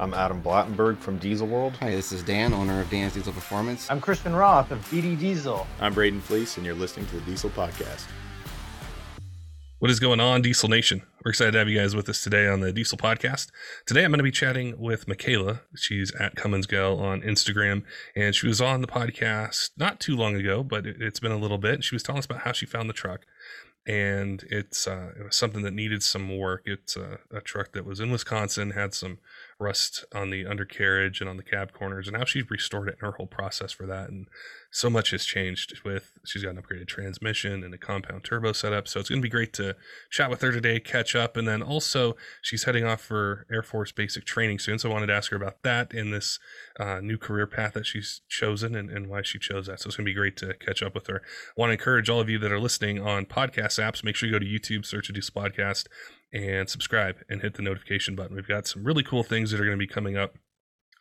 I'm Adam Blattenberg from Diesel World. Hi, this is Dan, owner of Dan's Diesel Performance. I'm Christian Roth of BD Diesel. I'm Braden Fleece, and you're listening to the Diesel Podcast. What is going on, Diesel Nation? We're excited to have you guys with us today on the Diesel Podcast. Today, I'm going to be chatting with Michaela. She's at Cummins Gal on Instagram, and she was on the podcast not too long ago, but it, has been a little bit. She was telling us about how she found the truck, and it's uh, it was something that needed some work. It's a, a truck that was in Wisconsin, had some rust on the undercarriage and on the cab corners, and now she's restored it in her whole process for that. And so much has changed with she's got an upgraded transmission and a compound turbo setup. So it's going to be great to chat with her today, catch up, and then also she's heading off for Air Force basic training soon. So I wanted to ask her about that in this uh, new career path that she's chosen and, and why she chose that. So it's going to be great to catch up with her. I want to encourage all of you that are listening on podcast apps, make sure you go to YouTube, search a Diesel Podcast, and subscribe and hit the notification button. We've got some really cool things that are going to be coming up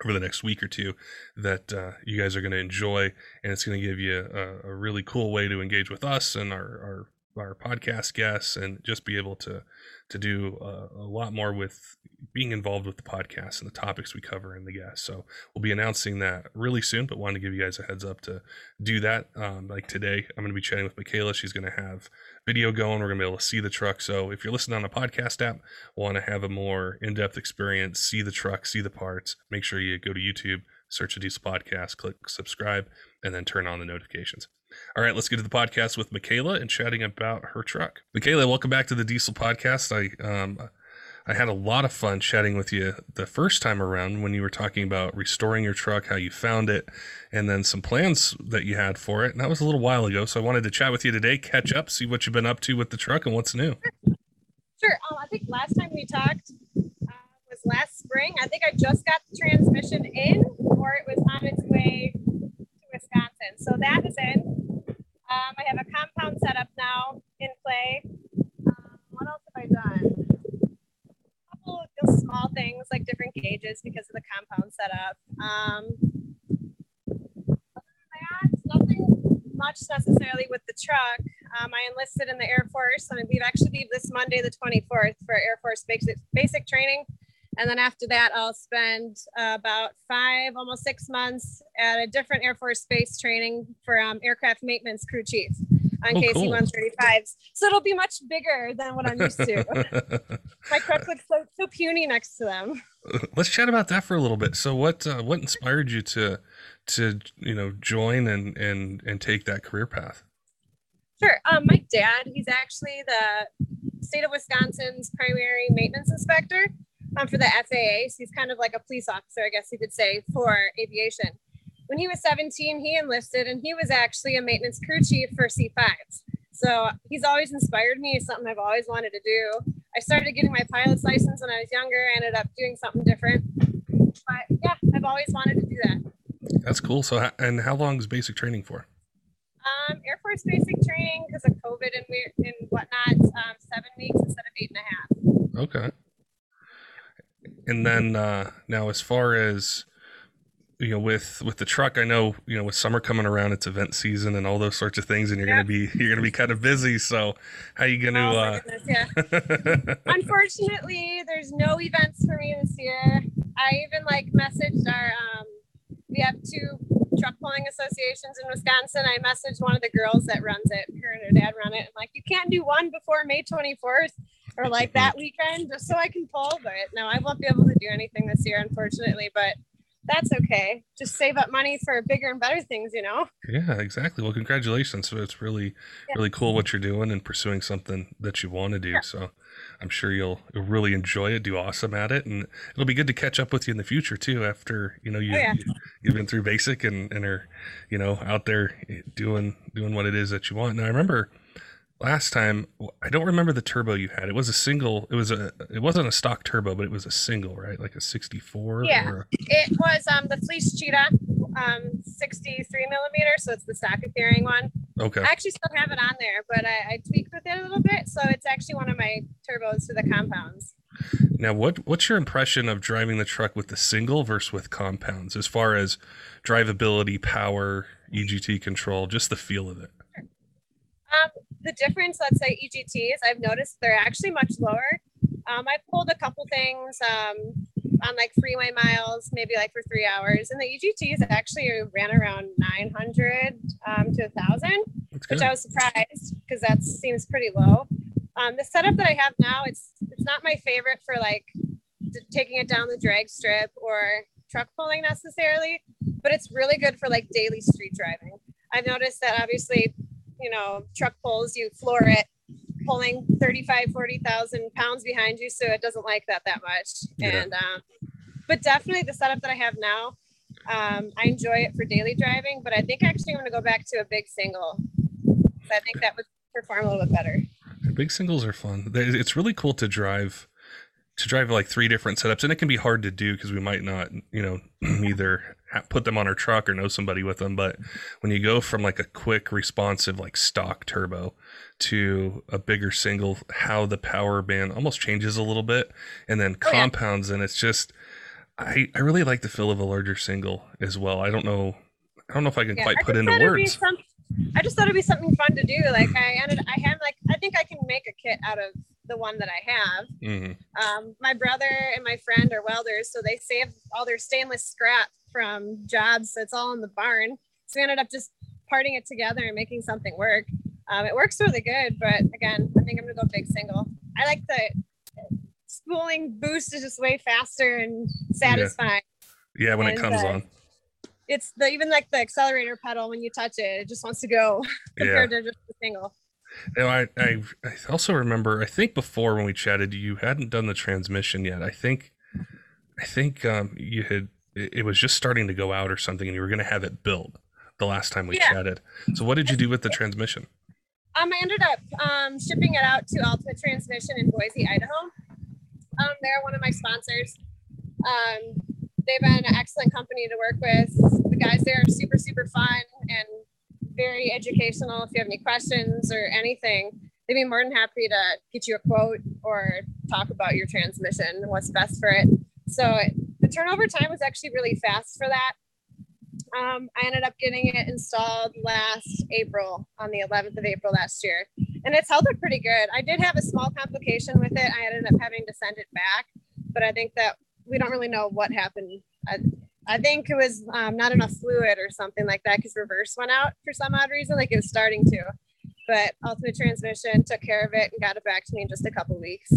over the next week or two that uh, you guys are going to enjoy and it's going to give you a, a, really cool way to engage with us and our, our our podcast guests and just be able to to do a, lot more with being involved with the podcast and the topics we cover and the guests. So we'll be announcing that really soon, but wanted to give you guys a heads up to do that. Um, like today, I'm going to be chatting with Michaela. She's going to have video going. We're going to be able to see the truck. So if you're listening on a podcast app, want to have a more in-depth experience, see the truck, see the parts, make sure you go to YouTube, search a diesel podcast, click subscribe, and then turn on the notifications. All right, let's get to the podcast with Michaela and chatting about her truck. Michaela, welcome back to the Diesel Podcast. I um, I had a lot of fun chatting with you the first time around when you were talking about restoring your truck, how you found it, and then some plans that you had for it. And that was a little while ago. So I wanted to chat with you today, catch up, see what you've been up to with the truck and what's new. Sure. Um, I think last time we talked uh, was last spring. I think I just got the transmission in, or it was on its way Wisconsin. So that is in. Um, I have a compound setup now in play. Um, what else have I done? A couple of small things like different gauges because of the compound setup. Um, nothing much necessarily with the truck. Um, I enlisted in the Air Force. and we've actually leave this Monday, the 24th, for Air Force basic, basic training. And then after that, I'll spend uh, about five, almost six months at a different Air Force Base training for um, aircraft maintenance crew chief on oh, KC cool. 135s. So it'll be much bigger than what I'm used to. My truck looks so, so puny next to them. Let's chat about that for a little bit. So what uh, what inspired you to to you know join and and and take that career path? Sure. Um, my dad, he's actually the state of Wisconsin's primary maintenance inspector um, for the FAA. So he's kind of like a police officer, I guess you could say, for aviation. When he was 17, he enlisted and he was actually a maintenance crew chief for C5s. So he's always inspired me. It's something I've always wanted to do. I started getting my pilot's license when I was younger. I ended up doing something different. But yeah, I've always wanted to do that. That's cool. So, and how long is basic training for? Um, Air Force basic training because of COVID and we and whatnot. Um, seven weeks instead of eight and a half. Okay. And then uh, now, as far as you know, with with the truck, I know you know with summer coming around, it's event season and all those sorts of things, and you're gonna be you're gonna be kind of busy. So, how you gonna? Oh, uh... goodness, yeah. Unfortunately, there's no events for me this year. I even like messaged our um, we have two truck pulling associations in Wisconsin. I messaged one of the girls that runs it. Her and her dad run it. I'm like, you can't do one before May 24th or like that weekend just so I can pull. But no, I won't be able to do anything this year, unfortunately. But that's okay. Just save up money for bigger and better things, you know? Yeah, exactly. Well, congratulations. So it's really, yeah. really cool what you're doing and pursuing something that you want to do. So I'm sure you'll, you'll really enjoy it, do awesome at it. And it'll be good to catch up with you in the future too, after, you know, oh, you, oh, yeah. you, have been through basic and, and are, you know, out there eh, doing, doing what it is that you want. Now I remember last time I don't remember the turbo you had. It was a single. It was a. It wasn't a stock turbo, but it was a single, right? Like a 64. Yeah. Or, It was um the Fleece Cheetah, um 63 millimeter, so it's the stock appearing one. okay. I actually still have it on there, but I, I tweaked with it a little bit, so it's actually one of my turbos for the compounds. Now, what what's your impression of driving the truck with the single versus with compounds, as far as drivability, power, EGT control, just the feel of it? Um, the difference, let's say EGTs, I've noticed they're actually much lower. Um, I pulled a couple things um, on like freeway miles, maybe like for three hours, and the EGTs actually ran around 900 um, to 1,000, which. I was surprised because that seems pretty low. Um, the setup that I have now, it's it's not my favorite for like d- taking it down the drag strip or truck pulling necessarily, but it's really good for like daily street driving. I've noticed that obviously, you know, truck pulls, you floor it, pulling 35, 40,000 pounds behind you. So it doesn't like that that much. Yeah. And, um, but definitely the setup that I have now, um, I enjoy it for daily driving, but I think actually I'm going to go back to a big single. I think that would perform a little bit better. Big singles are fun. It's really cool to drive to drive like three different setups, and it can be hard to do because we might not, you know, either put them on our truck or know somebody with them. But when you go from like a quick, responsive, like stock turbo to a bigger single, how the power band almost changes a little bit, and then Oh, yeah. compounds, and it's just, I I really like the feel of a larger single as well. I don't know, I don't know if I can Yeah, quite I put into thought it'd be words. some- I just thought it'd be something fun to do. Like I ended, I had like, I think I can make a kit out of the one that I have. hmm Um, my brother and my friend are welders, so they saved all their stainless scrap from jobs. So it's all in the barn. So we ended up just parting it together and making something work. Um, it works really good, but again, I think I'm gonna go big single. I like the spooling boost is just way faster and satisfying. Yeah, when it comes uh, on. It's the even like the accelerator pedal when you touch it, it just wants to go Yeah. compared to just the single. No, I, I I also remember. I think before when we chatted, you hadn't done the transmission yet. I think, I think um, you had. It was just starting to go out or something, and you were going to have it built the last time we Yeah. chatted. So what did you do with the transmission? Um, I ended up um, shipping it out to Ultimate Transmission in Boise, Idaho. Um, they're one of my sponsors. Um, they've been an excellent company to work with. The guys there are super, super fun and very educational. If you have any questions or anything, they'd be more than happy to get you a quote or talk about your transmission and what's best for it. So the turnover time was actually really fast for that. Um, I ended up getting it installed last April on the 11th of April last year, and it's held up pretty good. I did have a small complication with it. I ended up having to send it back, but I think that we don't really know what happened. I, I think it was um, not enough fluid or something like that because reverse went out for some odd reason, like it was starting to. But Ultimate Transmission took care of it and got it back to me in just a couple weeks.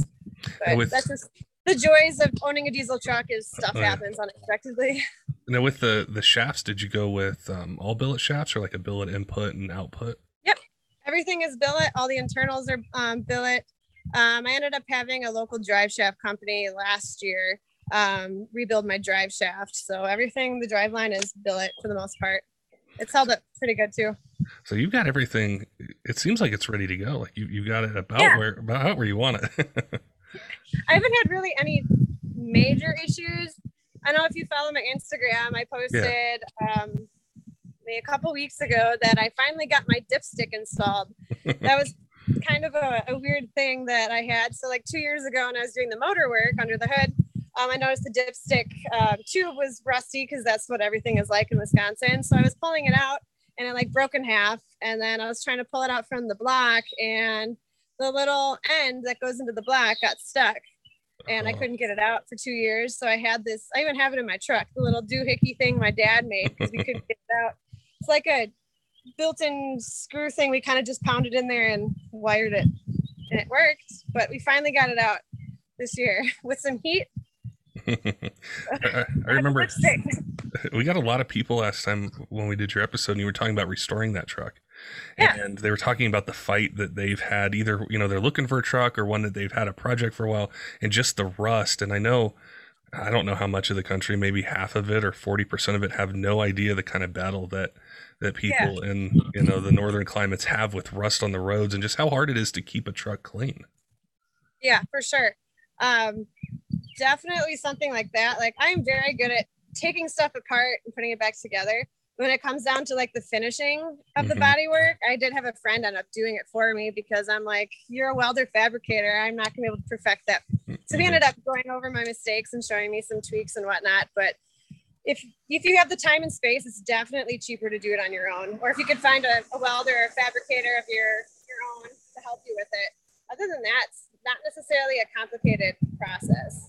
But with- that's just the joys of owning a diesel truck is stuff Oh, yeah. happens unexpectedly. Now with the the shafts, did you go with um, all billet shafts or like a billet input and output? Yep, everything is billet. All the internals are um, billet. Um, I ended up having a local drive shaft company last year um, rebuild my drive shaft. So everything, the drive line is billet for the most part. It's held up pretty good too. So you've got everything. It seems like it's ready to go. Like you you got it about Yeah. where about where you want it. I haven't had really any major issues. I know if you follow my Instagram, I posted um, a couple weeks ago that I finally got my dipstick installed. that was kind of a, a weird thing that I had. So, like two years ago, when I was doing the motor work under the hood, um, I noticed the dipstick um, tube was rusty because that's what everything is like in Wisconsin. So I was pulling it out and it like broke in half. And then I was trying to pull it out from the block and the little end that goes into the block got stuck and I Oh. couldn't get it out for two years. So I had this, I even have it in my truck, the little doohickey thing my dad made because we couldn't get it out. It's like a built in screw thing. We kind of just pounded in there and wired it and it worked. But we finally got it out this year with some heat. I, I- I remember we got a lot of people last time when we did your episode and you were talking about restoring that truck Yeah. and they were talking about the fight that they've had either you know they're looking for a truck or one that they've had a project for a while and just the rust and i know I don't know how much of the country, maybe half of it or 40% of it have no idea the kind of battle that that people yeah. in you know the northern climates have with rust on the roads and just how hard it is to keep a truck clean. Yeah, for sure. Um, definitely something like that. Like I'm very good at taking stuff apart and putting it back together when it comes down to like the finishing of the mm-hmm. body work, I did have a friend end up doing it for me because I'm like, you're a welder fabricator. I'm not gonna be able to perfect that. So he ended up going over my mistakes and showing me some tweaks and whatnot. But if if you have the time and space, it's definitely cheaper to do it on your own. Or if you could find a, a welder or a fabricator of your your own to help you with it. Other than that, it's not necessarily a complicated process.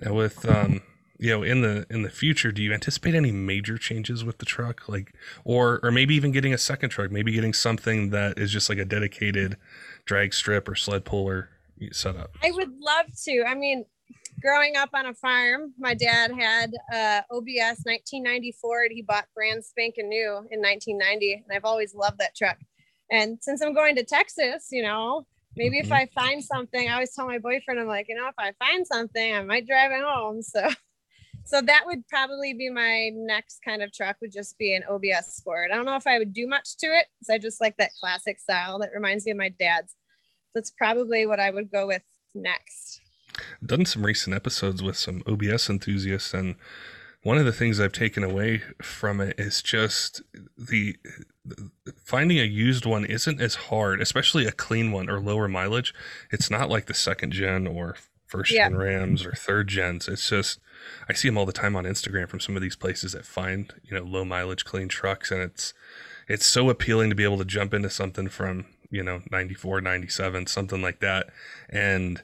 Now with um you know in the in the future do you anticipate any major changes with the truck? Like or or maybe even getting a second truck maybe getting something that is just like a dedicated drag strip or sled puller setup? I would love to. I mean growing up on a farm my dad had uh obs 1990 ford he bought brand spanking new in 1990 and i've always loved that truck. And since i'm going to texas you know maybe mm-hmm. if i find something i always tell my boyfriend i'm like you know if i find something i might drive it home so so that would probably be my next kind of truck would just be an OBS Ford. I don't know if I would do much to it because I just like that classic style that reminds me of my dad's. That's probably what I would go with next. Done some recent episodes with some OBS enthusiasts, and one of the things I've taken away from it is just the, the finding a used one isn't as hard, especially a clean one or lower mileage. It's not like the second gen or first yeah. gen Rams or third gens. It's just I see them all the time on Instagram from some of these places that find you know low mileage clean trucks, and it's it's so appealing to be able to jump into something from you know 94 97 something like that and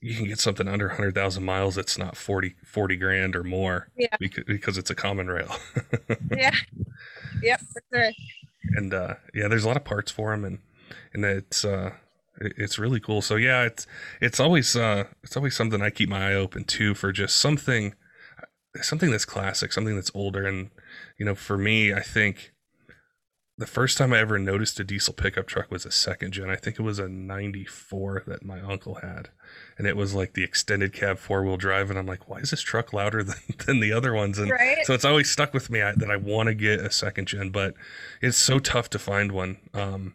you can get something under 100,000 miles that's not 40 40 grand or more yeah. because, because it's a common rail. Yeah. Yep for sure. And uh yeah there's a lot of parts for them and and it's uh it's really cool. So yeah, it's it's always uh, it's always something I keep my eye open to for just something something that's classic, something that's older. And you know, for me, I think the first time I ever noticed a diesel pickup truck was a second gen. I think it was a '94 that my uncle had, and it was like the extended cab four wheel drive. And I'm like, why is this truck louder than, than the other ones? And right? so it's always stuck with me that I want to get a second gen, but it's so tough to find one. Um,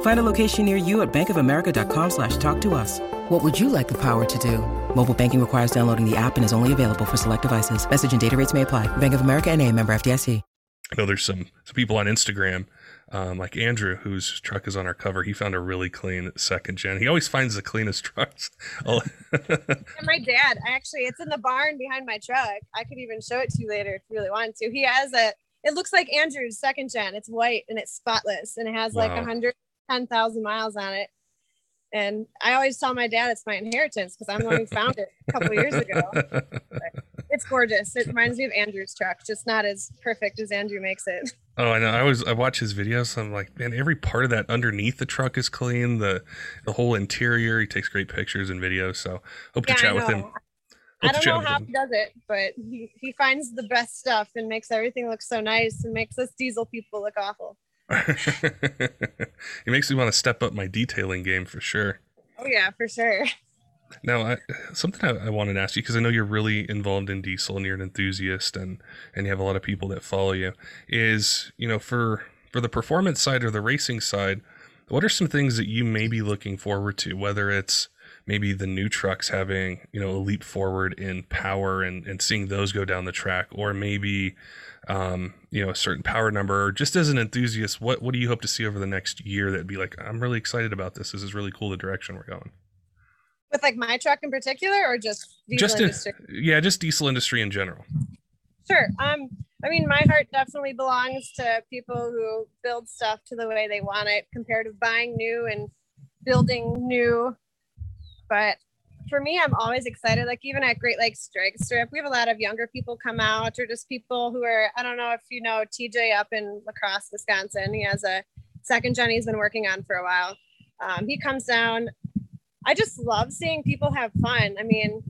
Find a location near you at bankofamerica.com slash talk to us. What would you like the power to do? Mobile banking requires downloading the app and is only available for select devices. Message and data rates may apply. Bank of America and a member FDIC. I know there's some, some people on Instagram, um, like Andrew, whose truck is on our cover. He found a really clean second gen. He always finds the cleanest trucks. and my dad, actually, it's in the barn behind my truck. I could even show it to you later if you really want to. He has a, it looks like Andrew's second gen. It's white and it's spotless and it has wow. like 110,000 miles on it. And I always tell my dad it's my inheritance because I'm the one who found it a couple years ago. it's gorgeous. It reminds me of Andrew's truck, just not as perfect as Andrew makes it. Oh, I know. I was I watch his videos. I'm like, man, every part of that underneath the truck is clean. The the whole interior. He takes great pictures and videos. So hope yeah, to chat with him. Hope I don't know how he does it, but he, he finds the best stuff and makes everything look so nice and makes us diesel people look awful. it makes me want to step up my detailing game for sure. Oh yeah, for sure. Now, I, something I, I, wanted to ask you because I know you're really involved in diesel and you're an enthusiast and and you have a lot of people that follow you. Is you know for for the performance side or the racing side, what are some things that you may be looking forward to? Whether it's maybe the new trucks having you know a leap forward in power and and seeing those go down the track, or maybe um, you know, a certain power number, or just as an enthusiast, what what do you hope to see over the next year that'd be like, I'm really excited about this. This is really cool the direction we're going. With like my truck in particular, or just just industry? yeah, just diesel industry in general. Sure. Um, I mean, my heart definitely belongs to people who build stuff to the way they want it, compared to buying new and building new. But for me, I'm always excited. Like even at Great Lakes Drag Strip, we have a lot of younger people come out, or just people who are I don't know if you know TJ up in La Crosse, Wisconsin. He has a second gen he's been working on for a while. Um, he comes down I just love seeing people have fun. I mean,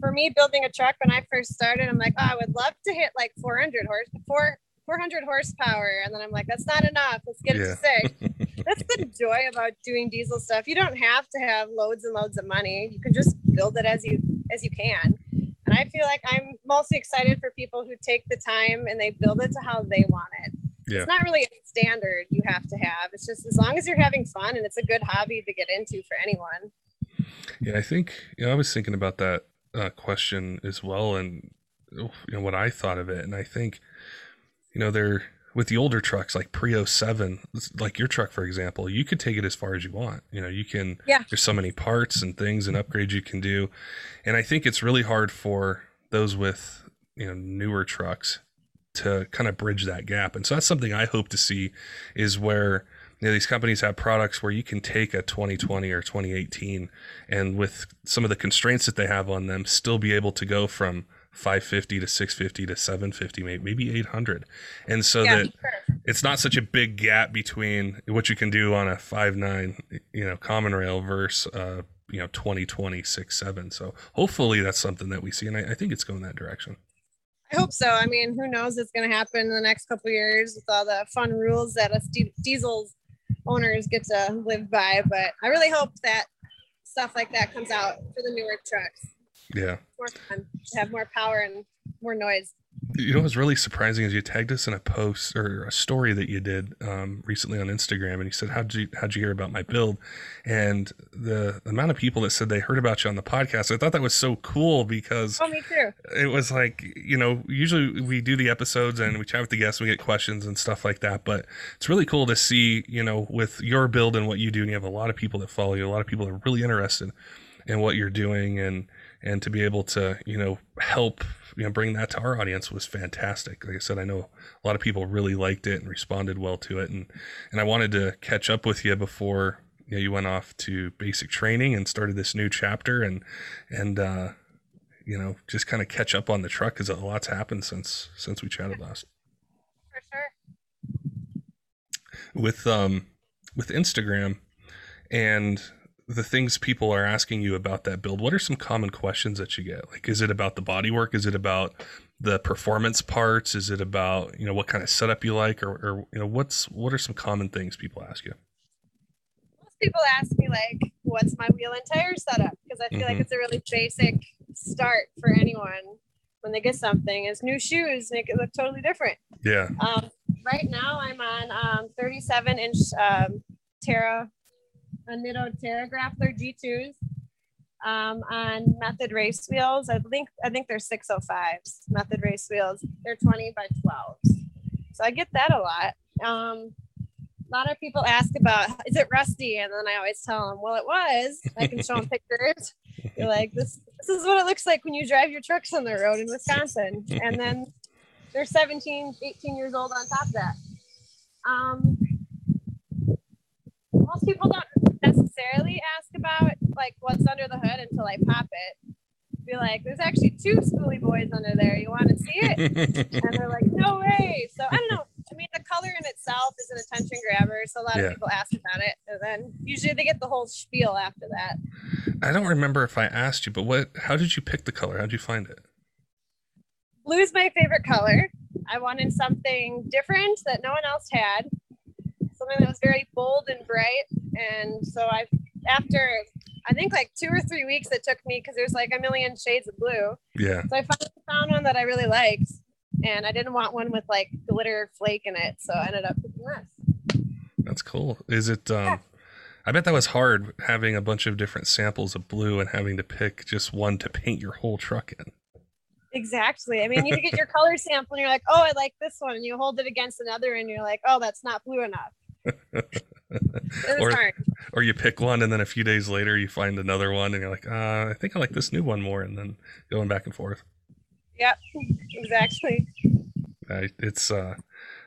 for me, building a truck when I first started, I'm like, oh, I would love to hit like 400 horse, four, 400 horsepower. And then I'm like, that's not enough. Let's get Yeah. it to six. that's the joy about doing diesel stuff. You don't have to have loads and loads of money. You can just build it as you as you can. And I feel like I'm mostly excited for people who take the time and they build it to how they want it. Yeah. It's not really a standard you have to have. It's just as long as you're having fun and it's a good hobby to get into for anyone. Yeah, I think you know I was thinking about that uh, question as well, and you know what I thought of it, and I think you know they're with the older trucks like Prio Seven, like your truck for example, you could take it as far as you want. You know, you can. Yeah. There's so many parts and things and upgrades you can do, and I think it's really hard for those with you know newer trucks to kind of bridge that gap, and so that's something I hope to see is where you know, these companies have products where you can take a 2020 or 2018 and with some of the constraints that they have on them still be able to go from 550 to 650 to 750 maybe, maybe 800 and so yeah, that sure. it's not such a big gap between what you can do on a 5.9 you know common rail versus uh you know 2020 6 7 so hopefully that's something that we see and I, I think it's going that direction I hope so. I mean, who knows It's going to happen in the next couple of years with all the fun rules that us di- diesels owners get to live by. But I really hope that stuff like that comes out for the newer trucks. Yeah More fun to have more power and more noise. You know what's really surprising is you tagged us in a post or a story that you did um, recently on Instagram, and you said, "How'd you how'd you hear about my build?" And the amount of people that said they heard about you on the podcast, I thought that was so cool because Oh, me too. it was like you know usually we do the episodes and we chat with the guests, we get questions and stuff like that, but it's really cool to see you know with your build and what you do, and you have a lot of people that follow you, a lot of people that are really interested in what you're doing and and to be able to you know help you know bring that to our audience was fantastic. Like i said i know a lot of people really liked it and responded well to it. And and i wanted to catch up with you before you know you went off to basic training and started this new chapter and and uh you know just kind of catch up on the truck because a lot's happened since since we chatted last. For sure. with um with Instagram and the things people are asking you about that build what are some common questions that you get? Like is it about the bodywork? Is it about the performance parts? Is it about you know what kind of setup you like? Or, or you know what's what are some common things people ask you? Most people ask me, like, what's my wheel and tire setup? Because I feel like Mhm. it's a really basic start for anyone when they get something. Is new shoes make it look totally different. yeah. Um, right now, I'm on um, 37 inch um, Terra, a Nitto Terra Grappler G2s um, on Method race wheels. I think I think they're 605s Method race wheels. They're 20 by 12s, so I get that a lot. Um, a lot of people ask about is it rusty, and then I always tell them, well, it was. I can show them pictures. You're like this. This is what it looks like when you drive your trucks on the road in Wisconsin, and then they're 17 18 years old on top of that um most people don't necessarily ask about like what's under the hood until i pop it. Be like there's actually two spoolie boys under there. You want to see it? And they're like no way. So i don't know. I mean the color in itself is an attention grabber so a lot Yeah. of people ask about it. And then usually they get the whole spiel after that. I don't remember if i asked you but what how did you pick the color? How did you find it? Blue is my favorite color. I wanted something different that no one else had, something that was very bold and bright. And so I, after I think like two or three weeks, it took me because there's like a million shades of blue. yeah So I finally found one that I really liked, and I didn't want one with like glitter flake in it, so I ended up picking this. That's cool. Is it um I bet that was hard having a bunch of different samples of blue and having to pick just one to paint your whole truck in. Exactly. I mean, you get your color sample, and you're like, "Oh, I like this one," and you hold it against another, and you're like, "Oh, that's not blue enough." Or- hard. Or you pick one and then a few days later you find another one and you're like, uh, I think I like this new one more and then going back and forth. Yep. Exactly. I, it's uh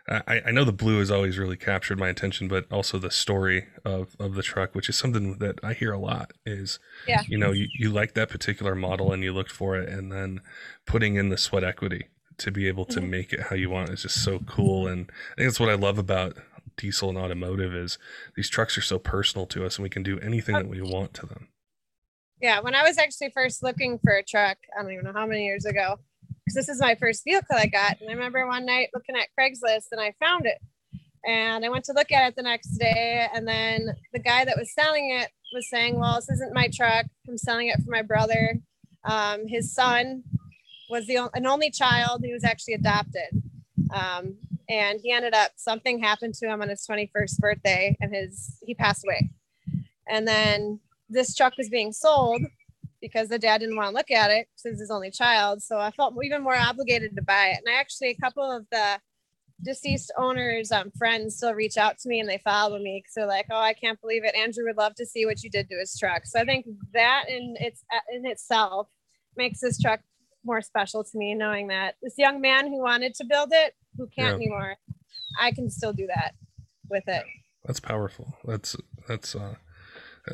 I, I know the blue has always really captured my attention, but also the story of, of the truck, which is something that I hear a lot is, Yeah. you know, you, you like that particular model and you looked for it and then putting in the sweat equity to be able to Mhm. make it how you want is just so cool. And I think that's what I love about diesel and automotive is these trucks are so personal to us and we can do anything that we want to them. Yeah, when I was actually first looking for a truck, I don't even know how many years ago, because this is my first vehicle I got. And I remember one night looking at Craigslist and I found it. And I went to look at it the next day. And then the guy that was selling it was saying, Well, this isn't my truck. I'm selling it for my brother. Um, his son was the an only child. He was actually adopted. Um, and he ended up something happened to him on his 21st birthday and his he passed away. And then this truck was being sold because the dad didn't want to look at it since his only child. So I felt even more obligated to buy it. And I actually, a couple of the deceased owners, um, friends still reach out to me and they follow me because they're like, "Oh, I can't believe it. Andrew would love to see what you did to his truck." So I think that in its in itself makes this truck more special to me, knowing that this young man who wanted to build it, who can't yeah. anymore, I can still do that with it. That's powerful. That's that's uh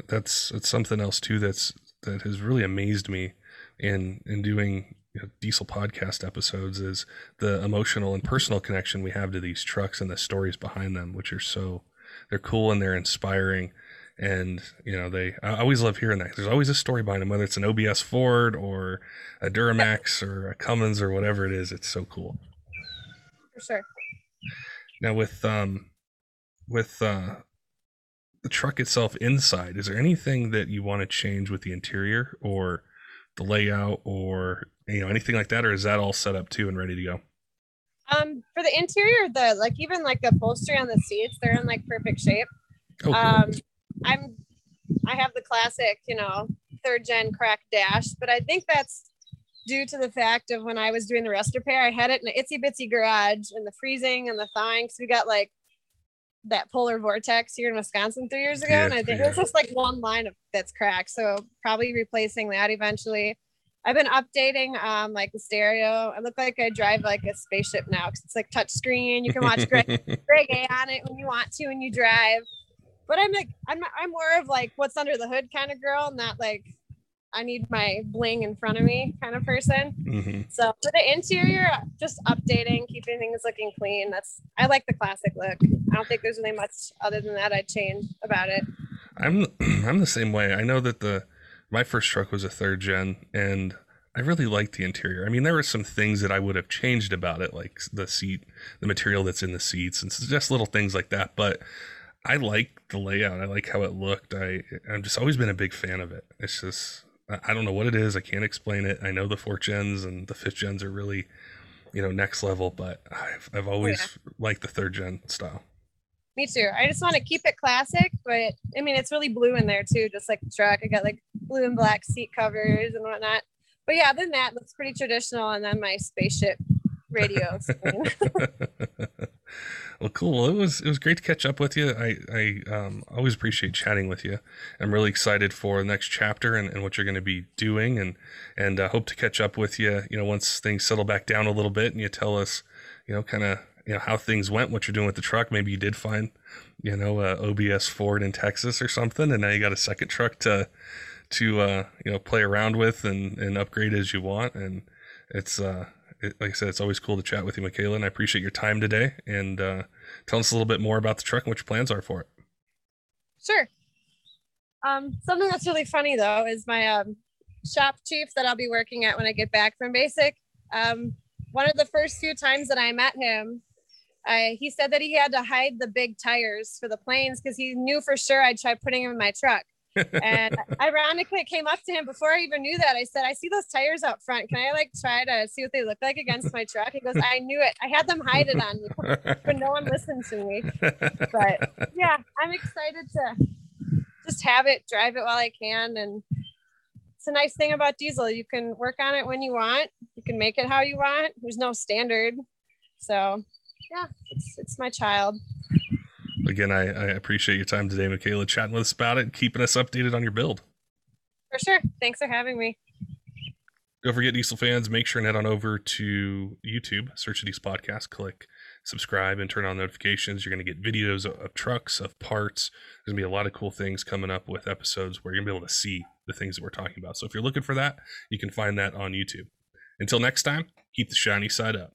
that's it's something else too that's that has really amazed me in in doing you know, diesel podcast episodes is the emotional and personal connection we have to these trucks and the stories behind them which are so they're cool and they're inspiring and you know they i always love hearing that there's always a story behind them whether it's an obs ford or a duramax or a cummins or whatever it is it's so cool for sure now with um with uh the truck itself inside, is there anything that you want to change with the interior or the layout or you know anything like that, or is that all set up too and ready to go? Um, for the interior, the like even like the upholstery on the seats, they're in like perfect shape. Oh, cool. Um, I'm I have the classic, you know, third gen crack dash, but I think that's due to the fact of when I was doing the rust repair, I had it in an itsy bitsy garage in the freezing and the thawing. So we got like that polar vortex here in Wisconsin three years ago, yeah, and I think yeah. it was just like one line of that's cracked. So probably replacing that eventually. I've been updating um like the stereo. I look like I drive like a spaceship now because it's like touch screen. You can watch Greg, Greg A on it when you want to when you drive. But I'm like I'm I'm more of like what's under the hood kind of girl, not like I need my bling in front of me kind of person. Mm-hmm. So for the interior, just updating, keeping things looking clean. That's I like the classic look. I don't think there's really much other than that I'd change about it. I'm I'm the same way. I know that the my first truck was a third gen and I really liked the interior. I mean, there were some things that I would have changed about it, like the seat, the material that's in the seats, and just little things like that. But I like the layout. I like how it looked. I I've just always been a big fan of it. It's just I don't know what it is. I can't explain it. I know the fourth gens and the fifth gens are really, you know, next level, but I've, I've always yeah. liked the third gen style. Me too. I just want to keep it classic, but I mean, it's really blue in there too, just like the truck. I got like blue and black seat covers and whatnot. But yeah, other than that, looks pretty traditional. And then my spaceship radio. well, cool. It was it was great to catch up with you. I I um, always appreciate chatting with you. I'm really excited for the next chapter and, and what you're going to be doing, and and uh, hope to catch up with you. You know, once things settle back down a little bit, and you tell us, you know, kind of you know how things went, what you're doing with the truck. Maybe you did find, you know, a OBS Ford in Texas or something, and now you got a second truck to to uh, you know play around with and and upgrade as you want. And it's uh, like I said, it's always cool to chat with you, Michaela, and I appreciate your time today. And uh, tell us a little bit more about the truck and what your plans are for it. Sure. Um, something that's really funny though is my um, shop chief that I'll be working at when I get back from basic. Um, one of the first few times that I met him, I, he said that he had to hide the big tires for the planes because he knew for sure I'd try putting them in my truck and ironically, it came up to him before I even knew that. I said, I see those tires out front. Can I like try to see what they look like against my truck? He goes, I knew it. I had them hide it on you, but no one listened to me. But yeah, I'm excited to just have it, drive it while I can. And it's a nice thing about diesel. You can work on it when you want, you can make it how you want. There's no standard. So yeah, it's, it's my child again, I, I appreciate your time today, Michaela, chatting with us about it, keeping us updated on your build. For sure. Thanks for having me. Don't forget, Diesel fans, make sure and head on over to YouTube, search the Diesel Podcast, click subscribe, and turn on notifications. You're going to get videos of, of trucks, of parts. There's going to be a lot of cool things coming up with episodes where you're going to be able to see the things that we're talking about. So if you're looking for that, you can find that on YouTube. Until next time, keep the shiny side up.